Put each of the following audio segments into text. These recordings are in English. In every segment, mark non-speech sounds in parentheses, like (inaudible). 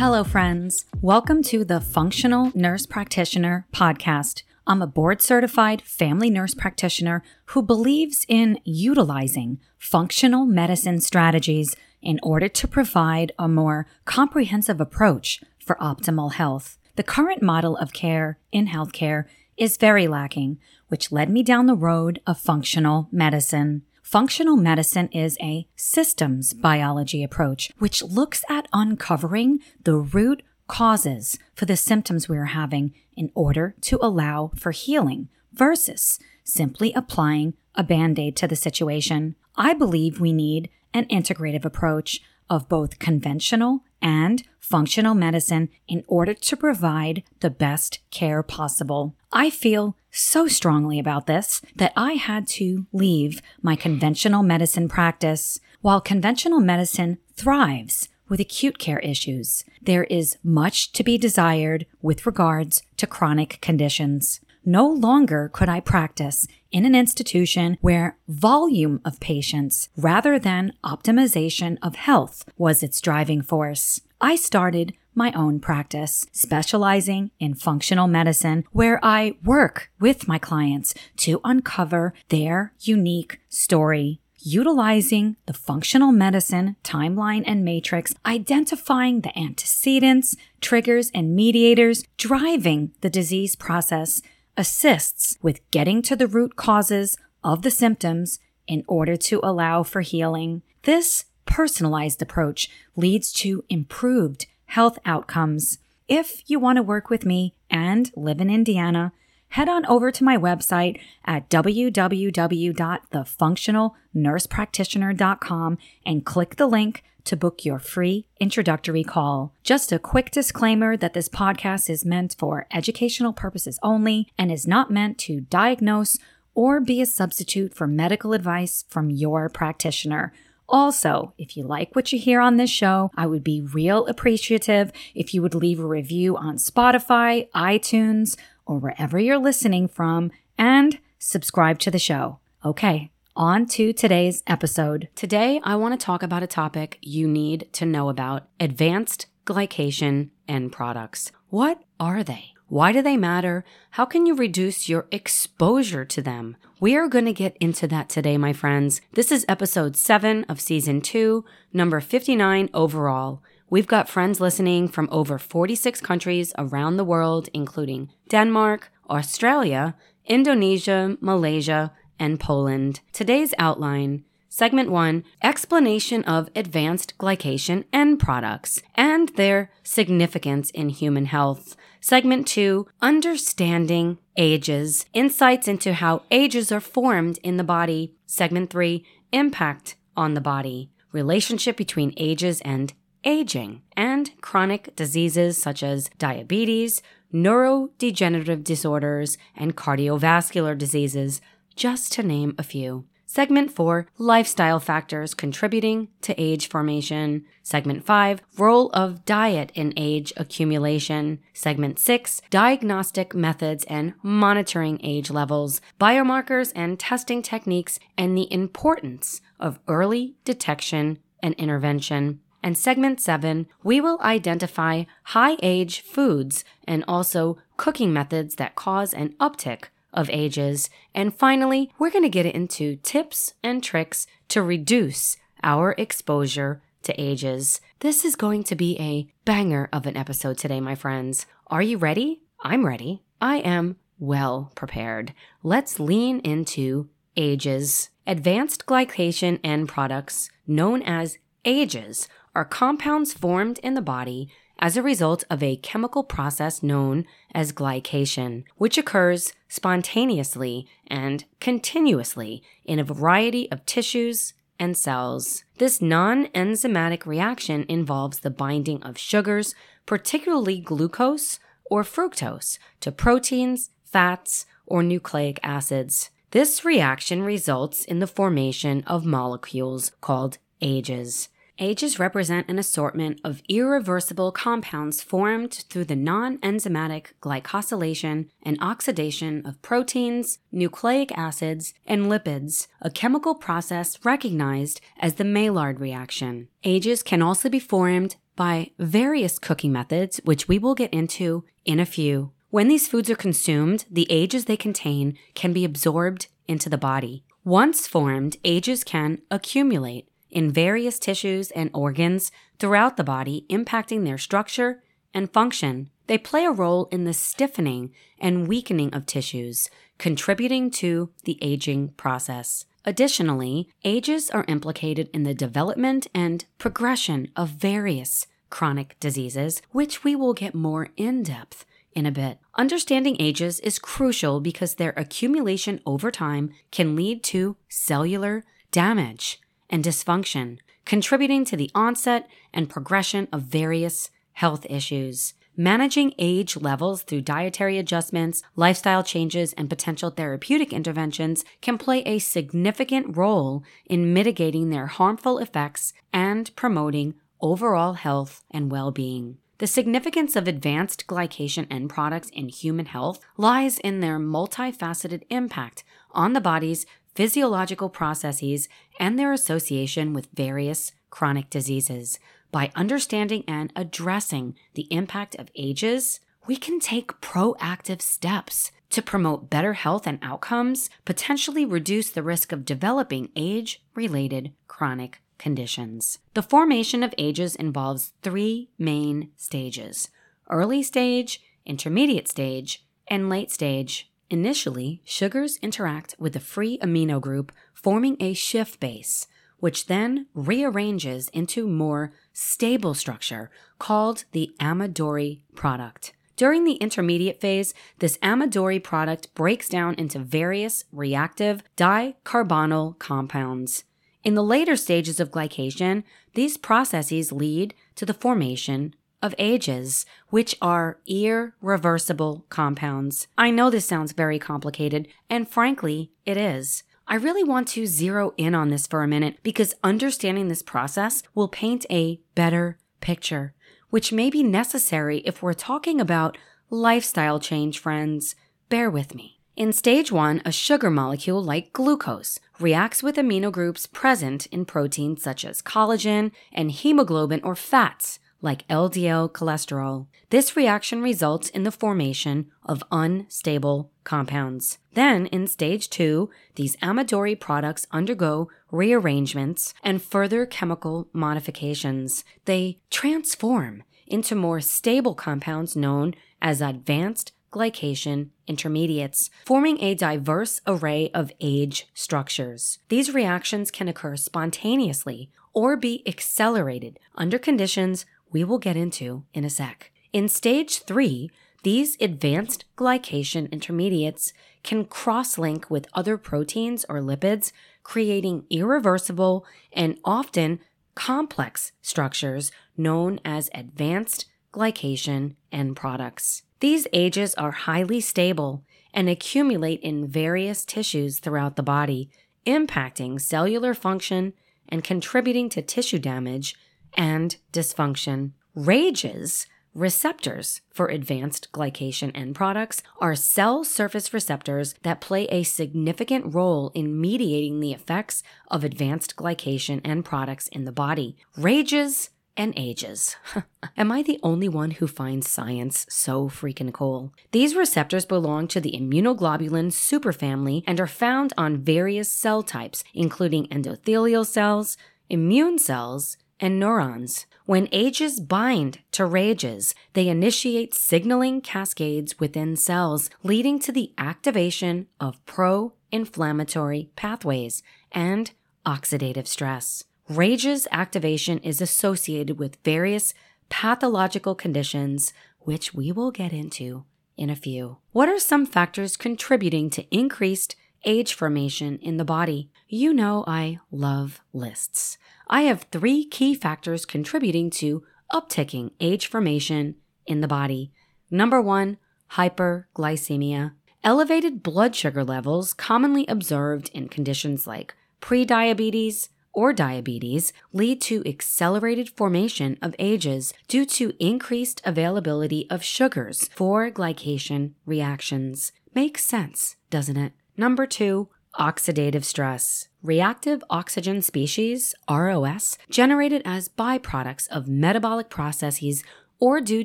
Hello, friends. Welcome to the Functional Nurse Practitioner podcast. I'm a board certified family nurse practitioner who believes in utilizing functional medicine strategies in order to provide a more comprehensive approach for optimal health. The current model of care in healthcare is very lacking, which led me down the road of functional medicine. Functional medicine is a systems biology approach, which looks at uncovering the root causes for the symptoms we are having in order to allow for healing versus simply applying a band aid to the situation. I believe we need an integrative approach of both conventional and functional medicine in order to provide the best care possible. I feel so strongly about this that I had to leave my conventional medicine practice. While conventional medicine thrives with acute care issues, there is much to be desired with regards to chronic conditions. No longer could I practice in an institution where volume of patients rather than optimization of health was its driving force. I started my own practice, specializing in functional medicine, where I work with my clients to uncover their unique story. Utilizing the functional medicine timeline and matrix, identifying the antecedents, triggers, and mediators driving the disease process assists with getting to the root causes of the symptoms in order to allow for healing. This personalized approach leads to improved health outcomes. If you want to work with me and live in Indiana, head on over to my website at www.thefunctionalnursepractitioner.com and click the link to book your free introductory call. Just a quick disclaimer that this podcast is meant for educational purposes only and is not meant to diagnose or be a substitute for medical advice from your practitioner. Also, if you like what you hear on this show, I would be real appreciative if you would leave a review on Spotify, iTunes, or wherever you're listening from, and subscribe to the show. Okay, on to today's episode. Today, I want to talk about a topic you need to know about advanced glycation end products. What are they? Why do they matter? How can you reduce your exposure to them? We are going to get into that today, my friends. This is episode 7 of season 2, number 59 overall. We've got friends listening from over 46 countries around the world, including Denmark, Australia, Indonesia, Malaysia, and Poland. Today's outline Segment 1 Explanation of advanced glycation end products and their significance in human health. Segment 2 Understanding ages, insights into how ages are formed in the body. Segment 3 Impact on the body, relationship between ages and aging, and chronic diseases such as diabetes, neurodegenerative disorders, and cardiovascular diseases, just to name a few. Segment 4 Lifestyle factors contributing to age formation. Segment 5 Role of diet in age accumulation. Segment 6 Diagnostic methods and monitoring age levels, biomarkers and testing techniques, and the importance of early detection and intervention. And segment 7 we will identify high age foods and also cooking methods that cause an uptick of ages. And finally, we're going to get into tips and tricks to reduce our exposure to ages. This is going to be a banger of an episode today, my friends. Are you ready? I'm ready. I am well prepared. Let's lean into ages. Advanced glycation end products, known as AGEs, are compounds formed in the body as a result of a chemical process known as glycation, which occurs spontaneously and continuously in a variety of tissues and cells. This non enzymatic reaction involves the binding of sugars, particularly glucose or fructose, to proteins, fats, or nucleic acids. This reaction results in the formation of molecules called AGEs. AGEs represent an assortment of irreversible compounds formed through the non enzymatic glycosylation and oxidation of proteins, nucleic acids, and lipids, a chemical process recognized as the Maillard reaction. AGEs can also be formed by various cooking methods, which we will get into in a few. When these foods are consumed, the ages they contain can be absorbed into the body. Once formed, ages can accumulate in various tissues and organs throughout the body, impacting their structure and function. They play a role in the stiffening and weakening of tissues, contributing to the aging process. Additionally, ages are implicated in the development and progression of various chronic diseases, which we will get more in depth in a bit. Understanding ages is crucial because their accumulation over time can lead to cellular damage and dysfunction, contributing to the onset and progression of various health issues. Managing age levels through dietary adjustments, lifestyle changes, and potential therapeutic interventions can play a significant role in mitigating their harmful effects and promoting overall health and well being. The significance of advanced glycation end products in human health lies in their multifaceted impact on the body's physiological processes and their association with various chronic diseases. By understanding and addressing the impact of ages, we can take proactive steps to promote better health and outcomes, potentially reduce the risk of developing age related chronic conditions. The formation of ages involves three main stages early stage, intermediate stage, and late stage. Initially, sugars interact with the free amino group, forming a Schiff base, which then rearranges into more stable structure called the Amadori product. During the intermediate phase, this Amadori product breaks down into various reactive dicarbonyl compounds. In the later stages of glycation, these processes lead to the formation of ages, which are irreversible compounds. I know this sounds very complicated, and frankly, it is. I really want to zero in on this for a minute because understanding this process will paint a better picture, which may be necessary if we're talking about lifestyle change, friends. Bear with me. In stage one, a sugar molecule like glucose reacts with amino groups present in proteins such as collagen and hemoglobin or fats like LDL cholesterol. This reaction results in the formation of unstable compounds. Then, in stage two, these Amadori products undergo rearrangements and further chemical modifications. They transform into more stable compounds known as advanced glycation intermediates, forming a diverse array of age structures. These reactions can occur spontaneously or be accelerated under conditions we will get into in a sec. In stage three, these advanced glycation intermediates can cross link with other proteins or lipids, creating irreversible and often complex structures known as advanced glycation end products. These ages are highly stable and accumulate in various tissues throughout the body, impacting cellular function and contributing to tissue damage and dysfunction. RAGEs, receptors for advanced glycation end products, are cell surface receptors that play a significant role in mediating the effects of advanced glycation end products in the body. RAGEs and ages. (laughs) Am I the only one who finds science so freaking cool? These receptors belong to the immunoglobulin superfamily and are found on various cell types, including endothelial cells, immune cells, and neurons. When ages bind to rages, they initiate signaling cascades within cells, leading to the activation of pro inflammatory pathways and oxidative stress. RAGE's activation is associated with various pathological conditions, which we will get into in a few. What are some factors contributing to increased age formation in the body? You know I love lists. I have three key factors contributing to upticking age formation in the body. Number one, hyperglycemia. Elevated blood sugar levels, commonly observed in conditions like prediabetes, or diabetes lead to accelerated formation of ages due to increased availability of sugars for glycation reactions. Makes sense, doesn't it? Number two, oxidative stress. reactive oxygen species, ROS, generated as byproducts of metabolic processes or due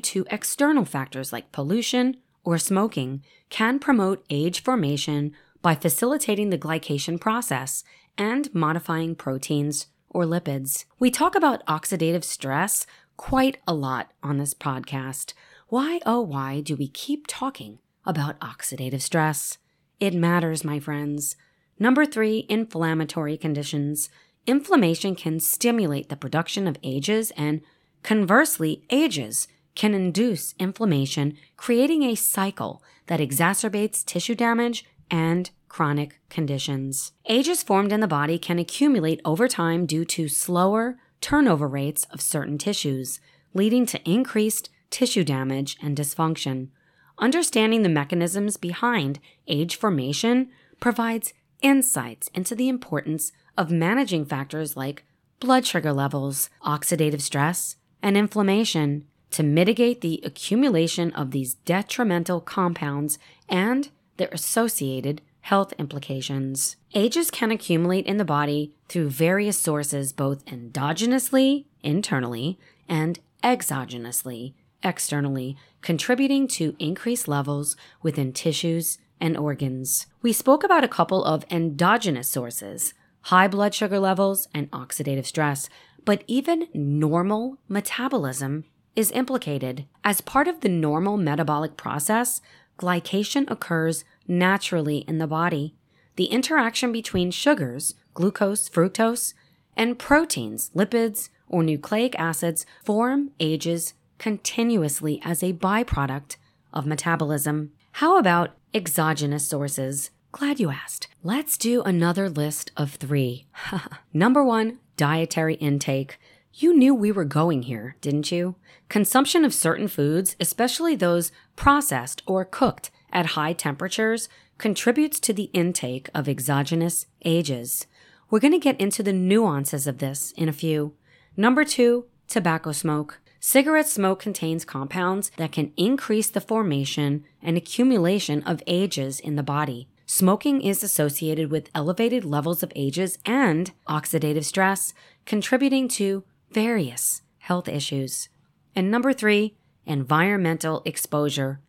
to external factors like pollution or smoking, can promote age formation by facilitating the glycation process and modifying proteins or lipids. We talk about oxidative stress quite a lot on this podcast. Why, oh, why do we keep talking about oxidative stress? It matters, my friends. Number three, inflammatory conditions. Inflammation can stimulate the production of ages, and conversely, ages can induce inflammation, creating a cycle that exacerbates tissue damage and chronic conditions. Ages formed in the body can accumulate over time due to slower turnover rates of certain tissues, leading to increased tissue damage and dysfunction. Understanding the mechanisms behind age formation provides insights into the importance of managing factors like blood sugar levels, oxidative stress, and inflammation to mitigate the accumulation of these detrimental compounds and their associated health implications. Ages can accumulate in the body through various sources, both endogenously, internally, and exogenously, externally, contributing to increased levels within tissues and organs. We spoke about a couple of endogenous sources high blood sugar levels and oxidative stress, but even normal metabolism is implicated. As part of the normal metabolic process, glycation occurs naturally in the body. The interaction between sugars, glucose, fructose, and proteins, lipids, or nucleic acids form ages continuously as a byproduct of metabolism. How about exogenous sources? Glad you asked. Let's do another list of three. (laughs) Number one, dietary intake. You knew we were going here, didn't you? Consumption of certain foods, especially those processed or cooked at high temperatures, contributes to the intake of exogenous ages. We're going to get into the nuances of this in a few. Number two, tobacco smoke. Cigarette smoke contains compounds that can increase the formation and accumulation of ages in the body. Smoking is associated with elevated levels of ages and oxidative stress, contributing to various health issues. And number three, environmental exposure.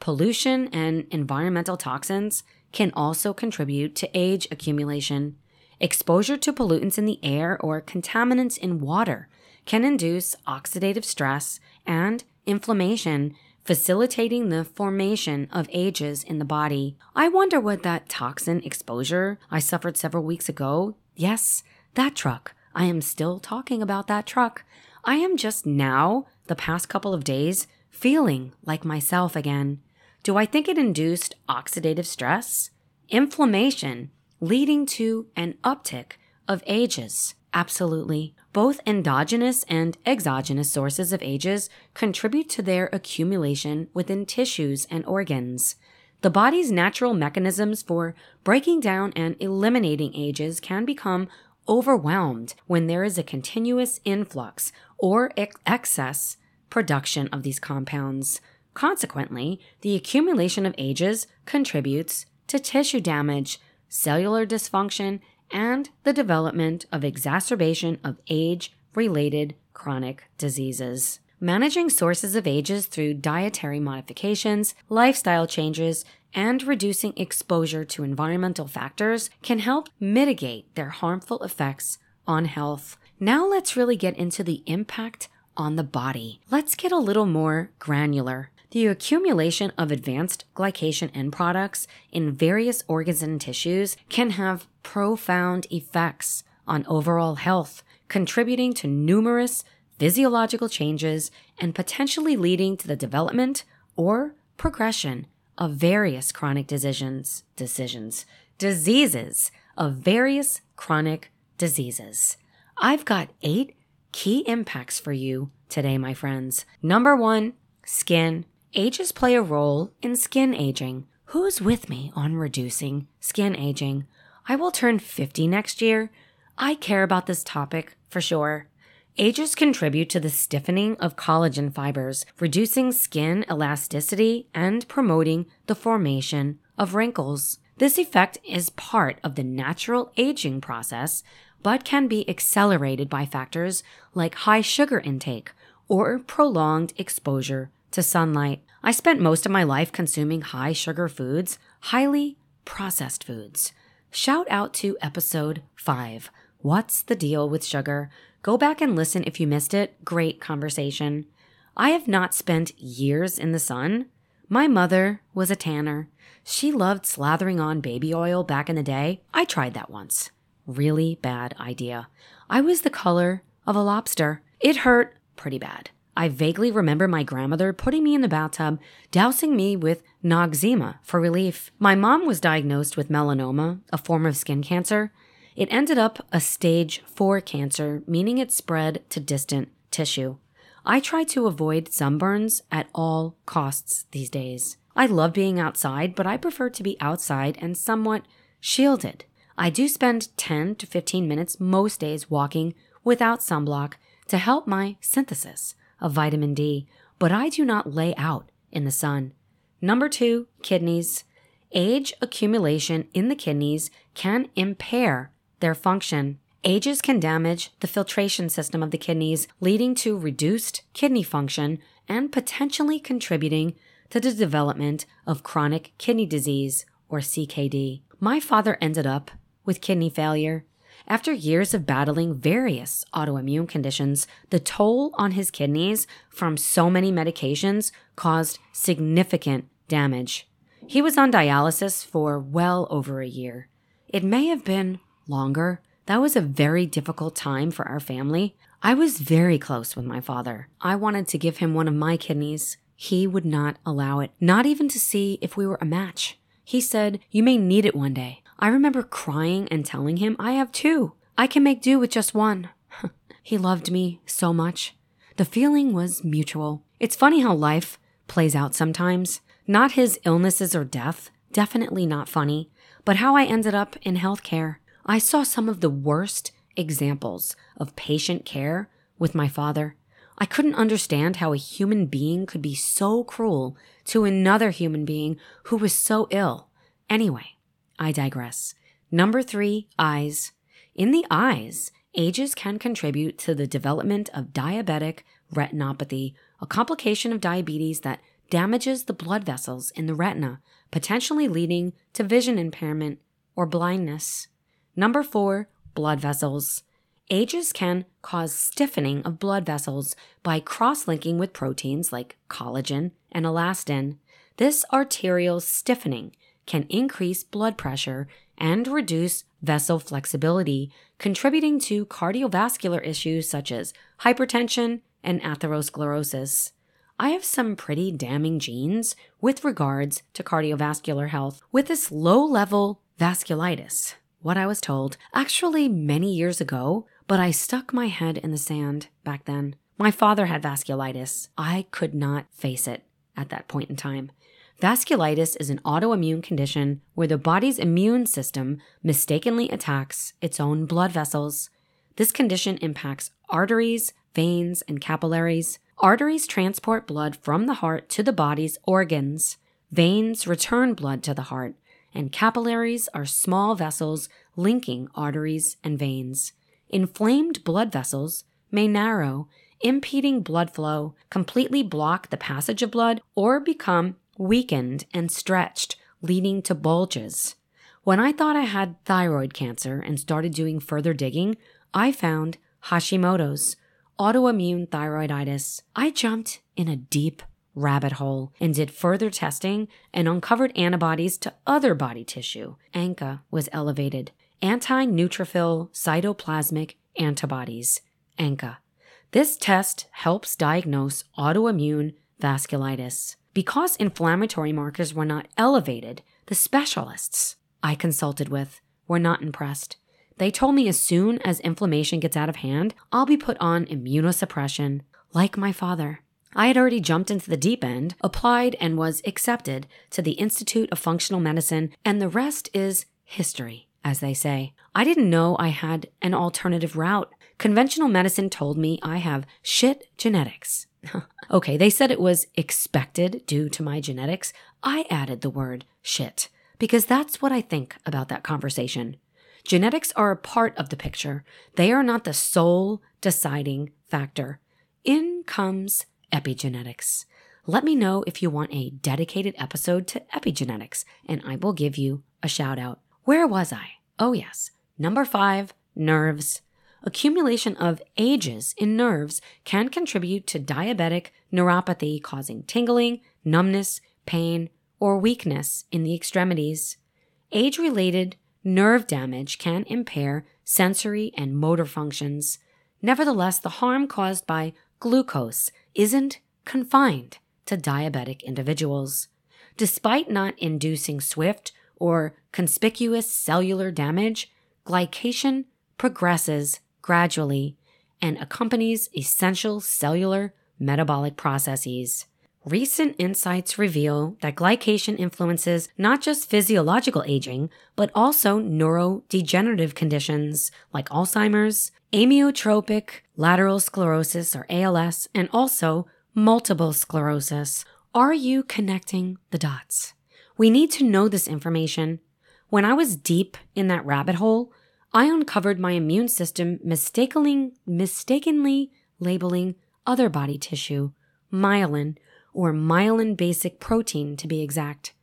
Pollution and environmental toxins can also contribute to age accumulation. Exposure to pollutants in the air or contaminants in water can induce oxidative stress and inflammation, facilitating the formation of ages in the body. I wonder what that toxin exposure I suffered several weeks ago. Yes, that truck. I am still talking about that truck. I am just now, the past couple of days, feeling like myself again. Do I think it induced oxidative stress? Inflammation, leading to an uptick of ages. Absolutely. Both endogenous and exogenous sources of ages contribute to their accumulation within tissues and organs. The body's natural mechanisms for breaking down and eliminating ages can become overwhelmed when there is a continuous influx or ex- excess production of these compounds. Consequently, the accumulation of ages contributes to tissue damage, cellular dysfunction, and the development of exacerbation of age related chronic diseases. Managing sources of ages through dietary modifications, lifestyle changes, and reducing exposure to environmental factors can help mitigate their harmful effects on health. Now let's really get into the impact on the body. Let's get a little more granular. The accumulation of advanced glycation end products in various organs and tissues can have profound effects on overall health, contributing to numerous physiological changes and potentially leading to the development or progression of various chronic decisions, decisions, diseases of various chronic diseases. I've got eight key impacts for you today, my friends. Number one, skin Ages play a role in skin aging. Who's with me on reducing skin aging? I will turn 50 next year. I care about this topic for sure. Ages contribute to the stiffening of collagen fibers, reducing skin elasticity and promoting the formation of wrinkles. This effect is part of the natural aging process, but can be accelerated by factors like high sugar intake or prolonged exposure to sunlight. I spent most of my life consuming high sugar foods, highly processed foods. Shout out to episode 5 What's the Deal with Sugar? Go back and listen if you missed it. Great conversation. I have not spent years in the sun. My mother was a tanner. She loved slathering on baby oil back in the day. I tried that once. Really bad idea. I was the color of a lobster. It hurt pretty bad. I vaguely remember my grandmother putting me in the bathtub, dousing me with Noxzema for relief. My mom was diagnosed with melanoma, a form of skin cancer. It ended up a stage 4 cancer, meaning it spread to distant tissue. I try to avoid sunburns at all costs these days. I love being outside, but I prefer to be outside and somewhat shielded. I do spend 10 to 15 minutes most days walking without sunblock to help my synthesis of vitamin D, but I do not lay out in the sun. Number two, kidneys. Age accumulation in the kidneys can impair their function. Ages can damage the filtration system of the kidneys, leading to reduced kidney function and potentially contributing to the development of chronic kidney disease or CKD. My father ended up with kidney failure after years of battling various autoimmune conditions, the toll on his kidneys from so many medications caused significant damage. He was on dialysis for well over a year. It may have been longer. That was a very difficult time for our family. I was very close with my father. I wanted to give him one of my kidneys. He would not allow it, not even to see if we were a match. He said, You may need it one day. I remember crying and telling him, I have two. I can make do with just one. (laughs) he loved me so much. The feeling was mutual. It's funny how life plays out sometimes. Not his illnesses or death, definitely not funny, but how I ended up in healthcare. I saw some of the worst examples of patient care with my father. I couldn't understand how a human being could be so cruel to another human being who was so ill. Anyway, I digress. Number three, eyes. In the eyes, ages can contribute to the development of diabetic retinopathy, a complication of diabetes that damages the blood vessels in the retina, potentially leading to vision impairment or blindness. Number four, blood vessels. Ages can cause stiffening of blood vessels by cross linking with proteins like collagen and elastin. This arterial stiffening can increase blood pressure and reduce vessel flexibility, contributing to cardiovascular issues such as hypertension and atherosclerosis. I have some pretty damning genes with regards to cardiovascular health. With this low level vasculitis, what I was told, actually many years ago, but I stuck my head in the sand back then. My father had vasculitis. I could not face it at that point in time. Vasculitis is an autoimmune condition where the body's immune system mistakenly attacks its own blood vessels. This condition impacts arteries, veins, and capillaries. Arteries transport blood from the heart to the body's organs. Veins return blood to the heart, and capillaries are small vessels linking arteries and veins. Inflamed blood vessels may narrow, impeding blood flow, completely block the passage of blood, or become weakened and stretched, leading to bulges. When I thought I had thyroid cancer and started doing further digging, I found Hashimoto's, autoimmune thyroiditis. I jumped in a deep rabbit hole and did further testing and uncovered antibodies to other body tissue. ANCA was elevated. Anti neutrophil cytoplasmic antibodies. ANCA. This test helps diagnose autoimmune vasculitis. Because inflammatory markers were not elevated, the specialists I consulted with were not impressed. They told me as soon as inflammation gets out of hand, I'll be put on immunosuppression, like my father. I had already jumped into the deep end, applied, and was accepted to the Institute of Functional Medicine, and the rest is history, as they say. I didn't know I had an alternative route. Conventional medicine told me I have shit genetics. (laughs) okay, they said it was expected due to my genetics. I added the word shit. because that's what I think about that conversation. Genetics are a part of the picture, they are not the sole deciding factor. In comes epigenetics. Let me know if you want a dedicated episode to epigenetics, and I will give you a shout out. Where was I? Oh, yes. Number five, nerves. Accumulation of ages in nerves can contribute to diabetic neuropathy, causing tingling, numbness, pain, or weakness in the extremities. Age related nerve damage can impair sensory and motor functions. Nevertheless, the harm caused by glucose isn't confined to diabetic individuals. Despite not inducing swift or conspicuous cellular damage, glycation progresses gradually and accompanies essential cellular metabolic processes. Recent insights reveal that glycation influences not just physiological aging, but also neurodegenerative conditions like Alzheimer's, amyotrophic lateral sclerosis or ALS, and also multiple sclerosis. Are you connecting the dots? We need to know this information. When I was deep in that rabbit hole, I uncovered my immune system mistakenly, mistakenly labeling other body tissue, myelin, or myelin basic protein to be exact.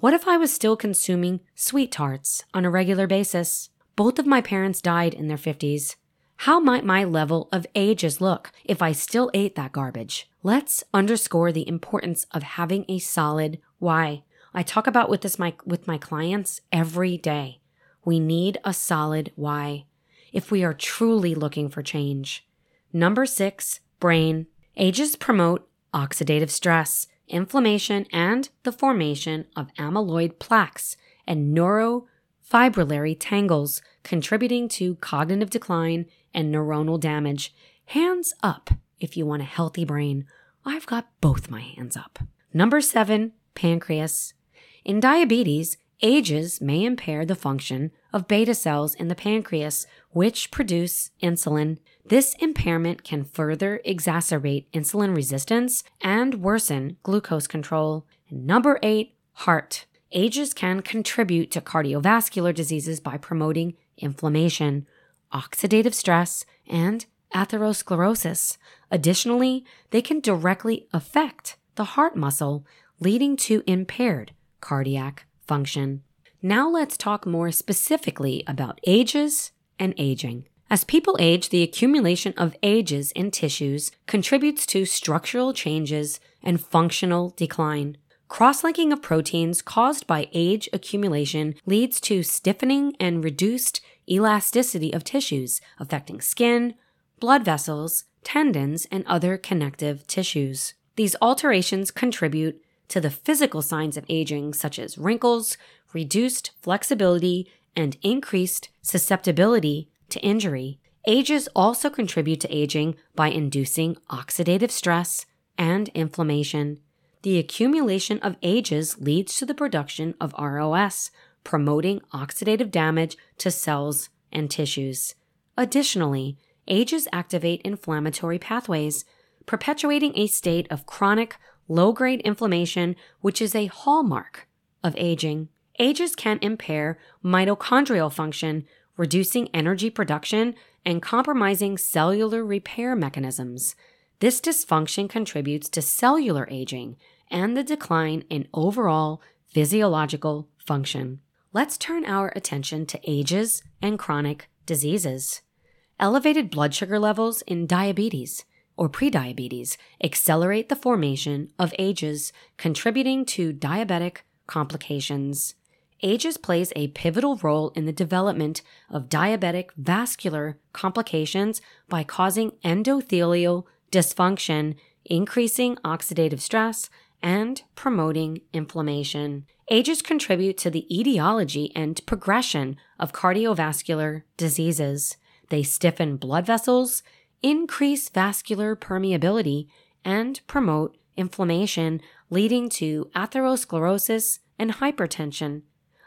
What if I was still consuming SweeTarts on a regular basis? Both of my parents died in their 50s. How might my level of ages look if I still ate that garbage? Let's underscore the importance of having a solid why. I talk about with this my, with my clients every day. We need a solid why if we are truly looking for change. Number six, brain. Ages promote oxidative stress, inflammation, and the formation of amyloid plaques and neurofibrillary tangles, contributing to cognitive decline and neuronal damage. Hands up if you want a healthy brain. I've got both my hands up. Number seven, pancreas. In diabetes, ages may impair the function of beta cells in the pancreas, which produce insulin. This impairment can further exacerbate insulin resistance and worsen glucose control. Number eight, heart. Ages can contribute to cardiovascular diseases by promoting inflammation, oxidative stress, and atherosclerosis. Additionally, they can directly affect the heart muscle, leading to impaired cardiac function. Now let's talk more specifically about ages and aging. As people age, the accumulation of ages in tissues contributes to structural changes and functional decline. Cross-linking of proteins caused by age accumulation leads to stiffening and reduced elasticity of tissues, affecting skin, blood vessels, tendons, and other connective tissues. These alterations contribute to the physical signs of aging, such as wrinkles, reduced flexibility, and increased susceptibility to injury. Ages also contribute to aging by inducing oxidative stress and inflammation. The accumulation of ages leads to the production of ROS, promoting oxidative damage to cells and tissues. Additionally, ages activate inflammatory pathways, perpetuating a state of chronic low grade inflammation, which is a hallmark of aging. Ages can impair mitochondrial function, reducing energy production and compromising cellular repair mechanisms. This dysfunction contributes to cellular aging and the decline in overall physiological function. Let's turn our attention to ages and chronic diseases. Elevated blood sugar levels in diabetes or prediabetes accelerate the formation of ages, contributing to diabetic complications. Ages plays a pivotal role in the development of diabetic vascular complications by causing endothelial dysfunction, increasing oxidative stress, and promoting inflammation. Ages contribute to the etiology and progression of cardiovascular diseases. They stiffen blood vessels, increase vascular permeability, and promote inflammation, leading to atherosclerosis and hypertension.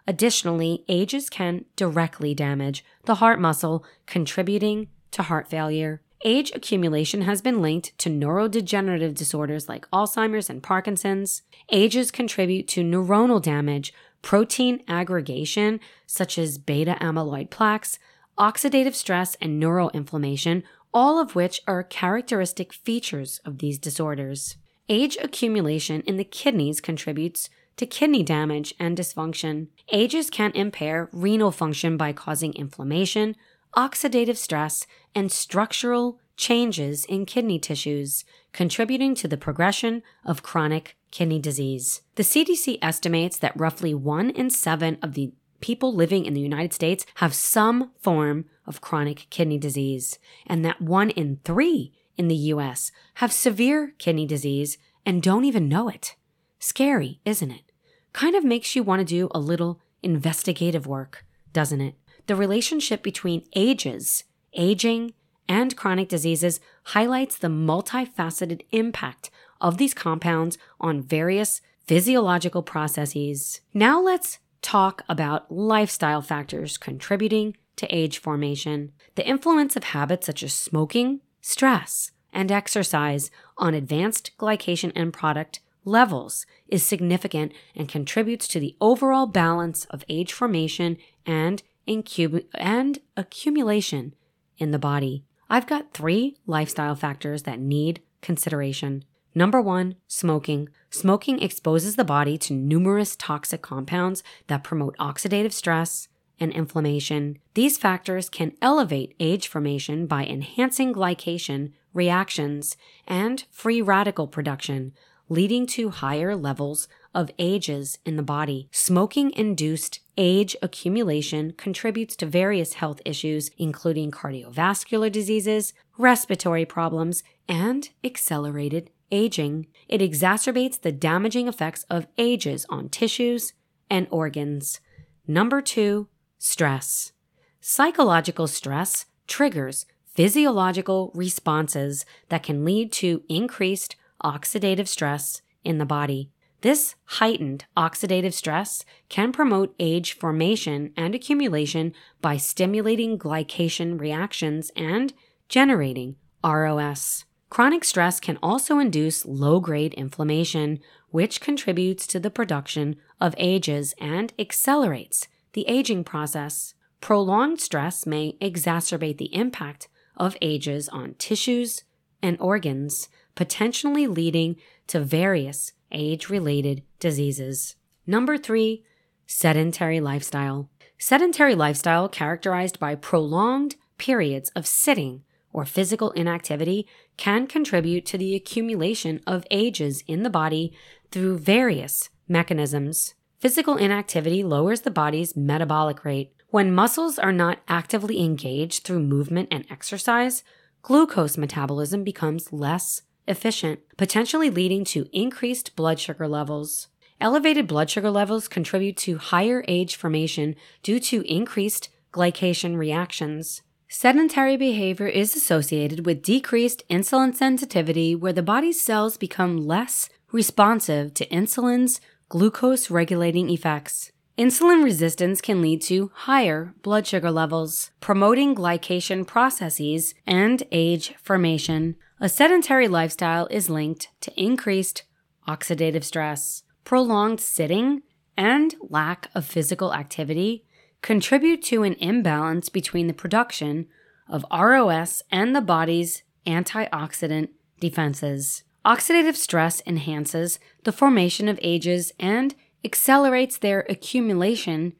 Additionally, ages can directly damage the heart muscle, contributing to heart failure. Age accumulation has been linked to neurodegenerative disorders like Alzheimer's and Parkinson's. Ages contribute to neuronal damage, protein aggregation, such as beta amyloid plaques, oxidative stress, and neuroinflammation, all of which are characteristic features of these disorders. Age accumulation in the kidneys contributes to kidney damage and dysfunction. Ages can impair renal function by causing inflammation, oxidative stress, and structural changes in kidney tissues, contributing to the progression of chronic kidney disease. The CDC estimates that roughly one in seven of the people living in the United States have some form of chronic kidney disease, and that one in three in the US have severe kidney disease and don't even know it. Scary, isn't it? Kind of makes you want to do a little investigative work, doesn't it? The relationship between ages, aging, and chronic diseases highlights the multifaceted impact of these compounds on various physiological processes. Now let's talk about lifestyle factors contributing to age formation. The influence of habits such as smoking, stress, and exercise on advanced glycation end product levels is significant and contributes to the overall balance of age formation and, incub- and accumulation in the body. I've got three lifestyle factors that need consideration. Number one, smoking. Smoking exposes the body to numerous toxic compounds that promote oxidative stress and inflammation. These factors can elevate age formation by enhancing glycation reactions and free radical production, leading to higher levels of ages in the body. Smoking induced age accumulation contributes to various health issues, including cardiovascular diseases, respiratory problems, and accelerated aging. It exacerbates the damaging effects of ages on tissues and organs. Number two, stress. Psychological stress triggers physiological responses that can lead to increased oxidative stress in the body. This heightened oxidative stress can promote age formation and accumulation by stimulating glycation reactions and generating ROS. Chronic stress can also induce low grade inflammation, which contributes to the production of ages and accelerates the aging process. Prolonged stress may exacerbate the impact of ages on tissues and organs, potentially leading to various age related diseases. Number three, sedentary lifestyle. Sedentary lifestyle characterized by prolonged periods of sitting or physical inactivity can contribute to the accumulation of ages in the body through various mechanisms. Physical inactivity lowers the body's metabolic rate. When muscles are not actively engaged through movement and exercise, glucose metabolism becomes less efficient, potentially leading to increased blood sugar levels. Elevated blood sugar levels contribute to higher age formation due to increased glycation reactions. Sedentary behavior is associated with decreased insulin sensitivity, where the body's cells become less responsive to insulin's glucose regulating effects. Insulin resistance can lead to higher blood sugar levels, promoting glycation processes and age formation. A sedentary lifestyle is linked to increased oxidative stress. Prolonged sitting and lack of physical activity contribute to an imbalance between the production of ROS and the body's antioxidant defenses. Oxidative stress enhances the formation of ages and accelerates their accumulation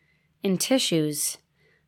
in tissues.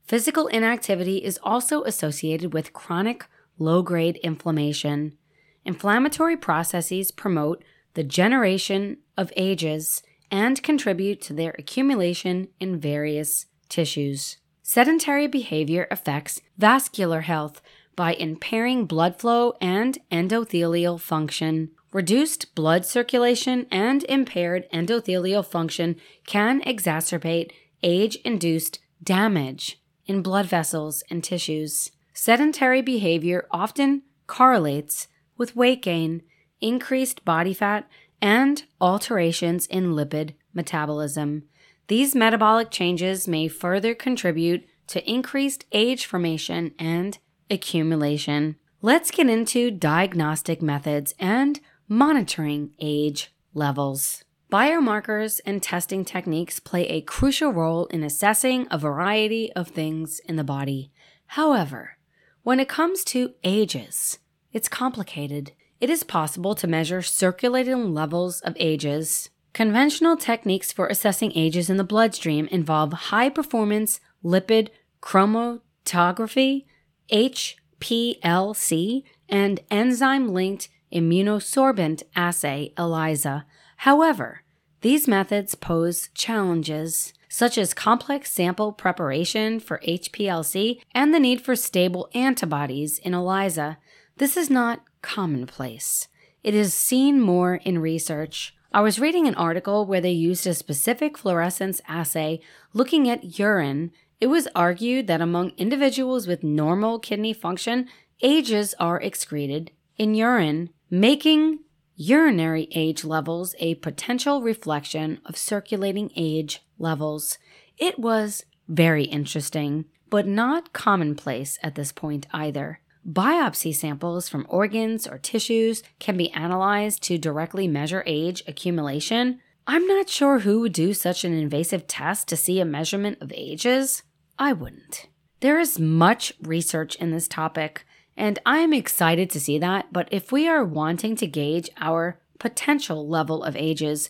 Physical inactivity is also associated with chronic low grade inflammation. Inflammatory processes promote the generation of ages and contribute to their accumulation in various tissues. Sedentary behavior affects vascular health by impairing blood flow and endothelial function. Reduced blood circulation and impaired endothelial function can exacerbate age induced damage in blood vessels and tissues. Sedentary behavior often correlates with weight gain, increased body fat, and alterations in lipid metabolism. These metabolic changes may further contribute to increased age formation and accumulation. Let's get into diagnostic methods and monitoring age levels. Biomarkers and testing techniques play a crucial role in assessing a variety of things in the body. However, when it comes to ages, it's complicated. It is possible to measure circulating levels of ages. Conventional techniques for assessing ages in the bloodstream involve high performance liquid chromatography, HPLC, and enzyme linked immunosorbent assay, ELISA. However, these methods pose challenges, such as complex sample preparation for HPLC and the need for stable antibodies in ELISA. This is not commonplace. It is seen more in research. I was reading an article where they used a specific fluorescence assay looking at urine. It was argued that among individuals with normal kidney function, ages are excreted in urine, making urinary age levels a potential reflection of circulating age levels. It was very interesting, but not commonplace at this point either. Biopsy samples from organs or tissues can be analyzed to directly measure age accumulation. I'm not sure who would do such an invasive test to see a measurement of ages. I wouldn't. There is much research in this topic, and I'm excited to see that. But if we are wanting to gauge our potential level of ages,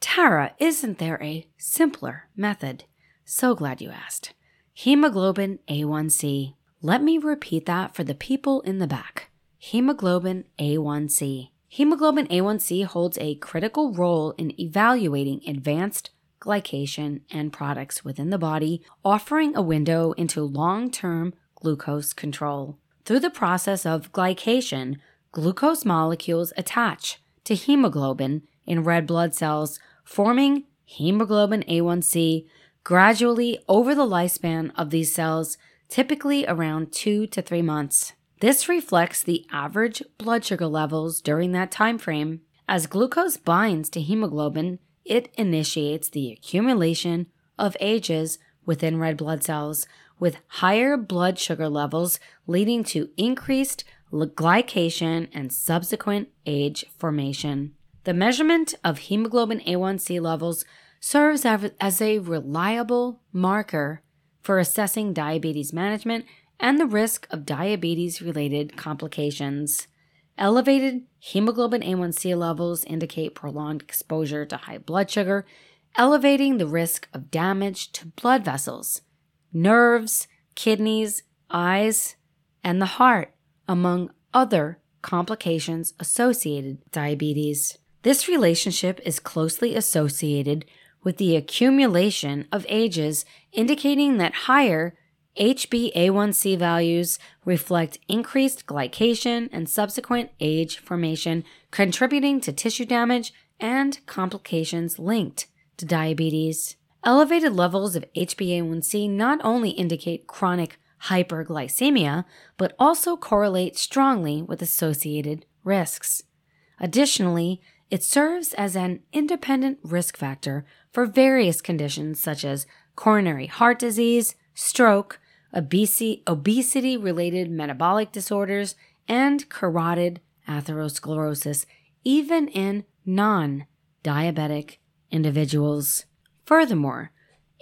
Tara, isn't there a simpler method? So glad you asked. Hemoglobin A1C. Let me repeat that for the people in the back. Hemoglobin A1C. Hemoglobin A1C holds a critical role in evaluating advanced glycation end products within the body, offering a window into long term glucose control. Through the process of glycation, glucose molecules attach to hemoglobin in red blood cells, forming hemoglobin A1C gradually over the lifespan of these cells, typically around two to three months. This reflects the average blood sugar levels during that time frame. As glucose binds to hemoglobin, it initiates the accumulation of ages within red blood cells, with higher blood sugar levels leading to increased glycation and subsequent age formation. The measurement of hemoglobin A1C levels serves as a reliable marker for assessing diabetes management and the risk of diabetes related complications. Elevated hemoglobin A1C levels indicate prolonged exposure to high blood sugar, elevating the risk of damage to blood vessels, nerves, kidneys, eyes, and the heart, among other complications associated with diabetes. This relationship is closely associated with the accumulation of ages, indicating that higher HbA1c values reflect increased glycation and subsequent age formation, contributing to tissue damage and complications linked to diabetes. Elevated levels of HbA1c not only indicate chronic hyperglycemia, but also correlate strongly with associated risks. Additionally, it serves as an independent risk factor for various conditions such as coronary heart disease, stroke, obesity related metabolic disorders, and carotid atherosclerosis, even in non diabetic individuals. Furthermore,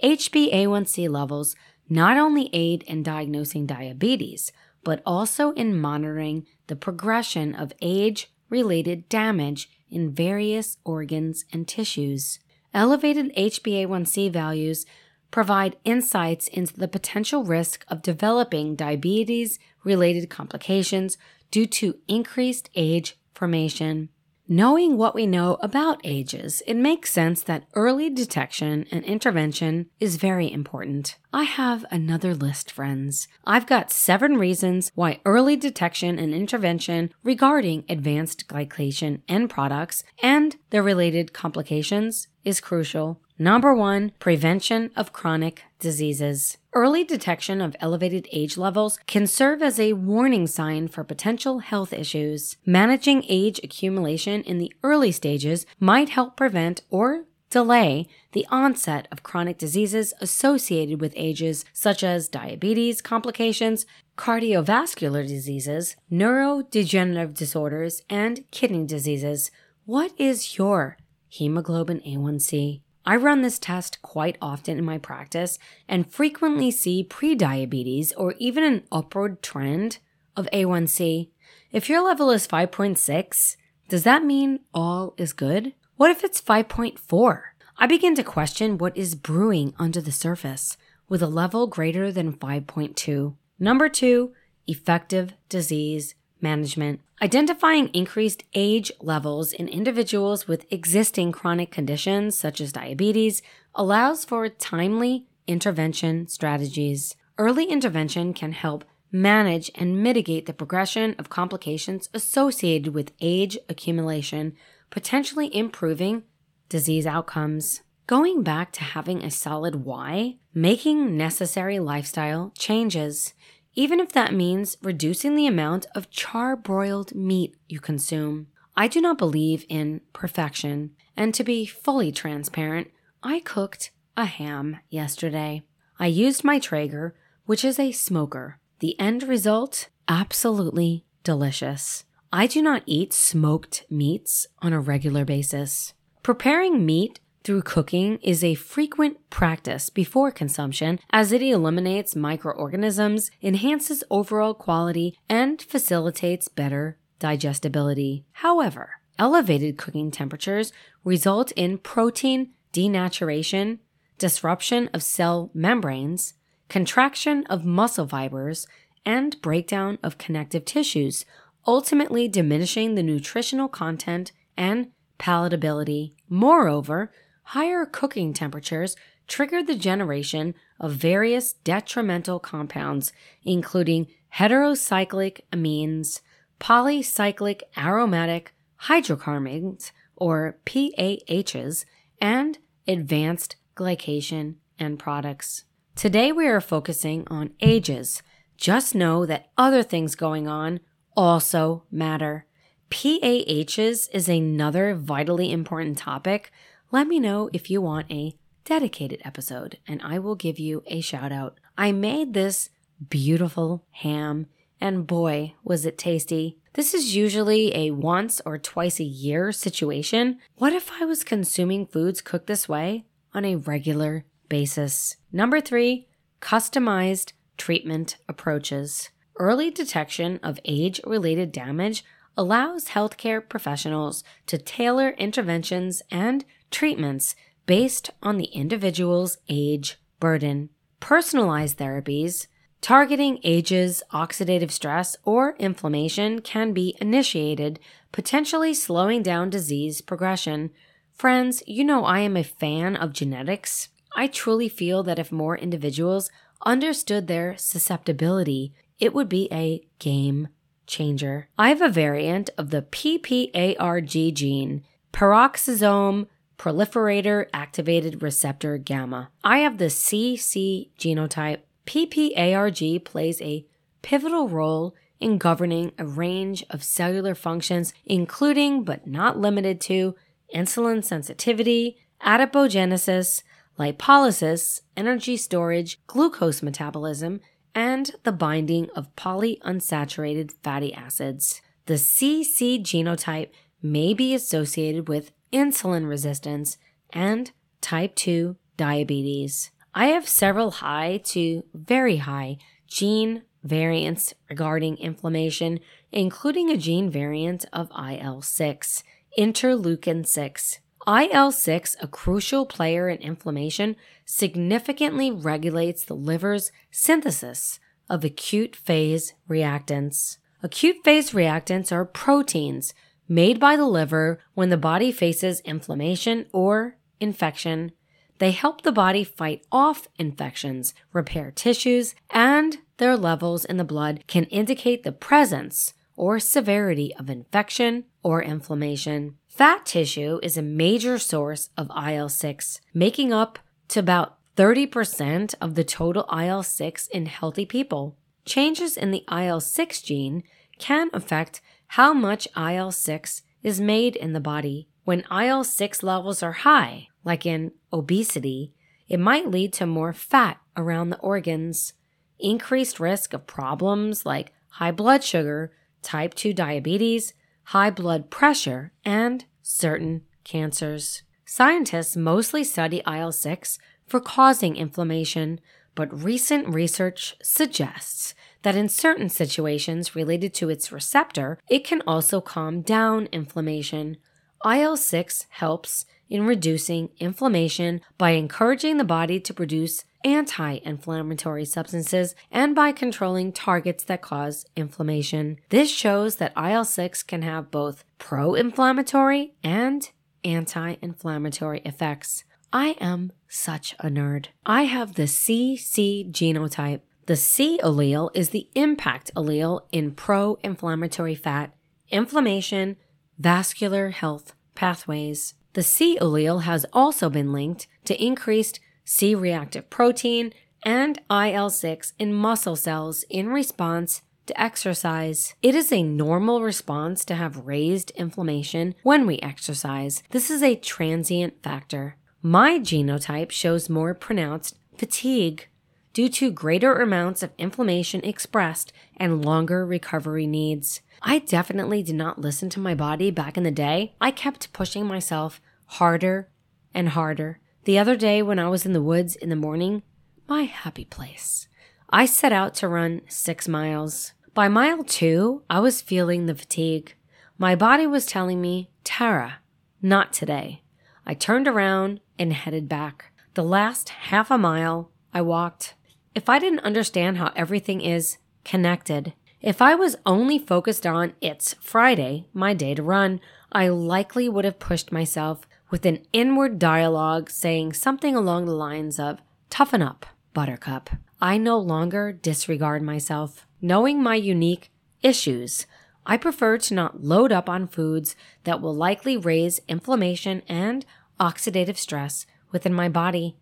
HbA1c levels not only aid in diagnosing diabetes, but also in monitoring the progression of age related damage in various organs and tissues. Elevated HbA1c values provide insights into the potential risk of developing diabetes related complications due to increased age formation. Knowing what we know about ages, it makes sense that early detection and intervention is very important. I have another list, friends. I've got seven reasons why early detection and intervention regarding advanced glycation end products and their related complications is crucial. Number one, prevention of chronic diseases. Early detection of elevated age levels can serve as a warning sign for potential health issues. Managing age accumulation in the early stages might help prevent or delay the onset of chronic diseases associated with ages such as diabetes complications, cardiovascular diseases, neurodegenerative disorders, and kidney diseases. What is your hemoglobin A1C. I run this test quite often in my practice and frequently see prediabetes or even an upward trend of A1C. If your level is 5.6, does that mean all is good? What if it's 5.4? I begin to question what is brewing under the surface with a level greater than 5.2. Number two, effective disease management. Identifying increased age levels in individuals with existing chronic conditions such as diabetes allows for timely intervention strategies. Early intervention can help manage and mitigate the progression of complications associated with age accumulation, potentially improving disease outcomes. Going back to having a solid why, making necessary lifestyle changes even if that means reducing the amount of char-broiled meat you consume. I do not believe in perfection, and to be fully transparent, I cooked a ham yesterday. I used my Traeger, which is a smoker. The end result? Absolutely delicious. I do not eat smoked meats on a regular basis. Preparing meat through cooking is a frequent practice before consumption as it eliminates microorganisms, enhances overall quality, and facilitates better digestibility. However, elevated cooking temperatures result in protein denaturation, disruption of cell membranes, contraction of muscle fibers, and breakdown of connective tissues, ultimately diminishing the nutritional content and palatability. Moreover, higher cooking temperatures trigger the generation of various detrimental compounds, including heterocyclic amines, polycyclic aromatic hydrocarbons, or PAHs, and advanced glycation end products. Today we are focusing on ages. Just know that other things going on also matter. PAHs is another vitally important topic let me know if you want a dedicated episode and I will give you a shout out. I made this beautiful ham and boy, was it tasty. This is usually a once or twice a year situation. What if I was consuming foods cooked this way on a regular basis? Number three, customized treatment approaches. Early detection of age related damage allows healthcare professionals to tailor interventions and treatments based on the individual's age burden. Personalized therapies targeting ages, oxidative stress, or inflammation can be initiated, potentially slowing down disease progression. Friends, you know I am a fan of genetics. I truly feel that if more individuals understood their susceptibility, it would be a game changer. I have a variant of the PPARG gene, peroxisome proliferator activated receptor gamma. I have the CC genotype. PPARG plays a pivotal role in governing a range of cellular functions, including but not limited to insulin sensitivity, adipogenesis, lipolysis, energy storage, glucose metabolism, and the binding of polyunsaturated fatty acids. The CC genotype may be associated with insulin resistance and type 2 diabetes. I have several high to very high gene variants regarding inflammation, including a gene variant of IL 6, interleukin 6. IL 6, a crucial player in inflammation, significantly regulates the liver's synthesis of acute phase reactants. Acute phase reactants are proteins made by the liver when the body faces inflammation or infection. They help the body fight off infections, repair tissues, and their levels in the blood can indicate the presence or severity of infection or inflammation. Fat tissue is a major source of IL 6, making up to about 30% of the total IL 6 in healthy people. Changes in the IL 6 gene can affect how much IL 6 is made in the body. When IL 6 levels are high, like in obesity, it might lead to more fat around the organs, increased risk of problems like high blood sugar, type 2 diabetes, high blood pressure, and certain cancers. Scientists mostly study IL 6 for causing inflammation, but recent research suggests that in certain situations related to its receptor, it can also calm down inflammation. IL 6 helps in reducing inflammation by encouraging the body to produce anti inflammatory substances and by controlling targets that cause inflammation. This shows that IL 6 can have both pro inflammatory and anti inflammatory effects. I am such a nerd. I have the CC genotype. The C allele is the impact allele in pro inflammatory fat, inflammation, vascular health pathways. The C allele has also been linked to increased C reactive protein and IL 6 in muscle cells in response to exercise. It is a normal response to have raised inflammation when we exercise. This is a transient factor. My genotype shows more pronounced fatigue due to greater amounts of inflammation expressed and longer recovery needs. I definitely did not listen to my body back in the day. I kept pushing myself harder and harder. The other day, when I was in the woods in the morning, my happy place, I set out to run six miles. By mile two, I was feeling the fatigue. My body was telling me, Tara, not today. I turned around and headed back. The last half a mile, I walked. If I didn't understand how everything is connected, if I was only focused on it's Friday, my day to run, I likely would have pushed myself with an inward dialogue saying something along the lines of, Toughen up, Buttercup. I no longer disregard myself. Knowing my unique issues, I prefer to not load up on foods that will likely raise inflammation and oxidative stress within my body.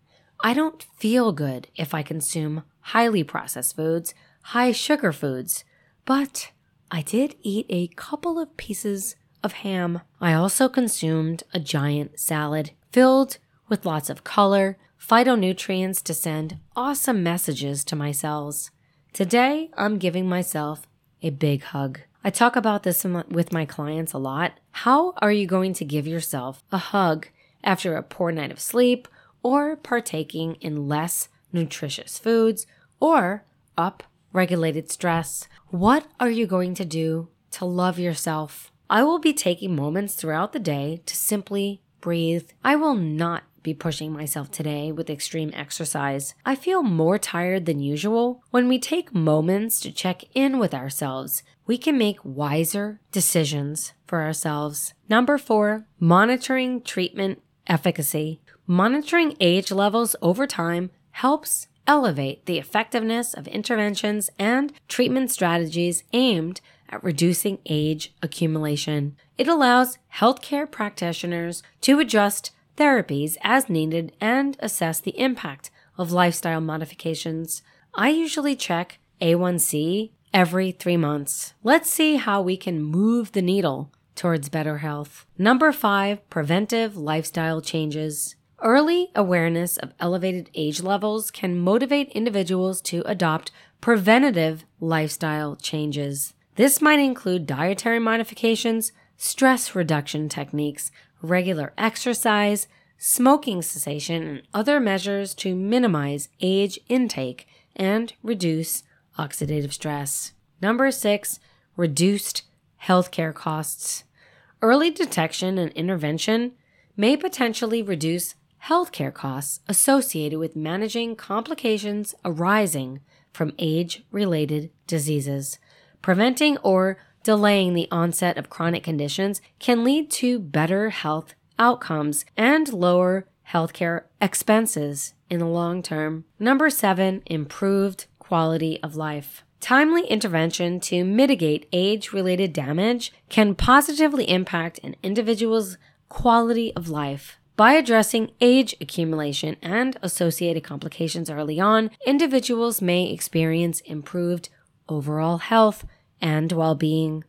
I don't feel good if I consume highly processed foods, high sugar foods, but I did eat a couple of pieces of ham. I also consumed a giant salad filled with lots of color, phytonutrients to send awesome messages to my cells. Today, I'm giving myself a big hug. I talk about this with my clients a lot. How are you going to give yourself a hug after a poor night of sleep or partaking in less nutritious foods or up regulated stress? What are you going to do to love yourself? I will be taking moments throughout the day to simply breathe. I will not be pushing myself today with extreme exercise. I feel more tired than usual. When we take moments to check in with ourselves, we can make wiser decisions for ourselves. Number four, monitoring treatment efficacy. Monitoring age levels over time helps elevate the effectiveness of interventions and treatment strategies aimed at reducing age accumulation. It allows healthcare practitioners to adjust therapies as needed and assess the impact of lifestyle modifications. I usually check A1C every three months. Let's see how we can move the needle towards better health. Number five, preventive lifestyle changes. Early awareness of elevated age levels can motivate individuals to adopt preventative lifestyle changes. This might include dietary modifications, stress reduction techniques, regular exercise, smoking cessation, and other measures to minimize age intake and reduce oxidative stress. Number six, reduced healthcare costs. Early detection and intervention may potentially reduce healthcare costs associated with managing complications arising from age related diseases. Preventing or delaying the onset of chronic conditions can lead to better health outcomes and lower healthcare expenses in the long term. Number seven, improved quality of life. Timely intervention to mitigate age related damage can positively impact an individual's quality of life. By addressing age accumulation and associated complications early on, individuals may experience improved overall health and well being.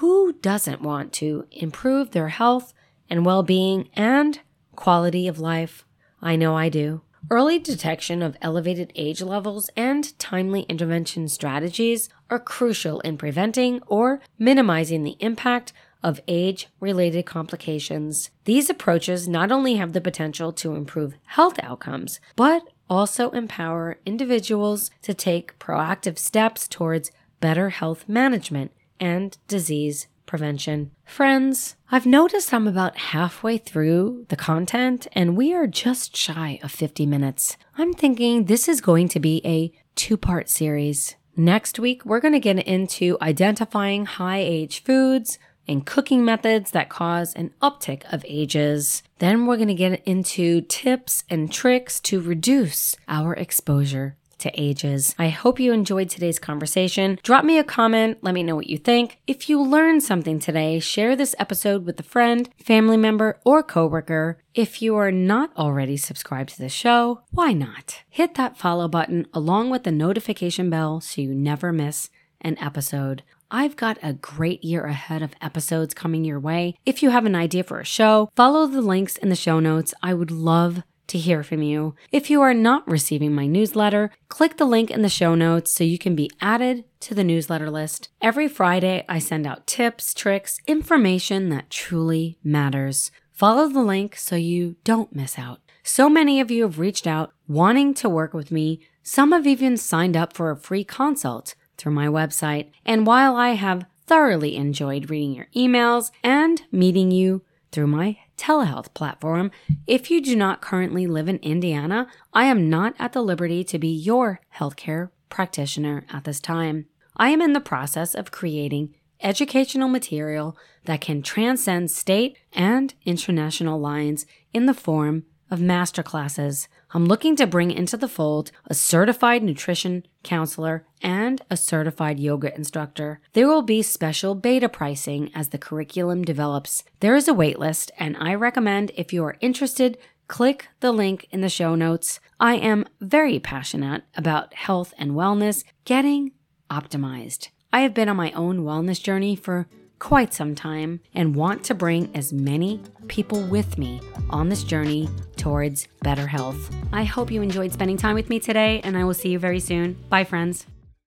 Who doesn't want to improve their health and well being and quality of life? I know I do. Early detection of elevated age levels and timely intervention strategies are crucial in preventing or minimizing the impact of age related complications. These approaches not only have the potential to improve health outcomes, but also empower individuals to take proactive steps towards better health management and disease prevention. Friends, I've noticed I'm about halfway through the content and we are just shy of 50 minutes. I'm thinking this is going to be a two part series. Next week, we're going to get into identifying high age foods and cooking methods that cause an uptick of ages. Then we're going to get into tips and tricks to reduce our exposure to ages. I hope you enjoyed today's conversation. Drop me a comment, let me know what you think. If you learned something today, share this episode with a friend, family member, or coworker. If you are not already subscribed to the show, why not? Hit that follow button along with the notification bell so you never miss an episode. I've got a great year ahead of episodes coming your way. If you have an idea for a show, follow the links in the show notes. I would love to hear from you. If you are not receiving my newsletter, click the link in the show notes so you can be added to the newsletter list. Every Friday, I send out tips, tricks, information that truly matters. Follow the link so you don't miss out. So many of you have reached out wanting to work with me. Some have even signed up for a free consult through my website. And while I have thoroughly enjoyed reading your emails and meeting you through my telehealth platform. If you do not currently live in Indiana, I am not at the liberty to be your healthcare practitioner at this time. I am in the process of creating educational material that can transcend state and international lines in the form of masterclasses. I'm looking to bring into the fold a certified nutrition counselor and a certified yoga instructor. There will be special beta pricing as the curriculum develops. There is a waitlist, and I recommend if you are interested, click the link in the show notes. I am very passionate about health and wellness getting optimized. I have been on my own wellness journey for quite some time and want to bring as many people with me on this journey towards better health. I hope you enjoyed spending time with me today, and I will see you very soon. Bye, friends.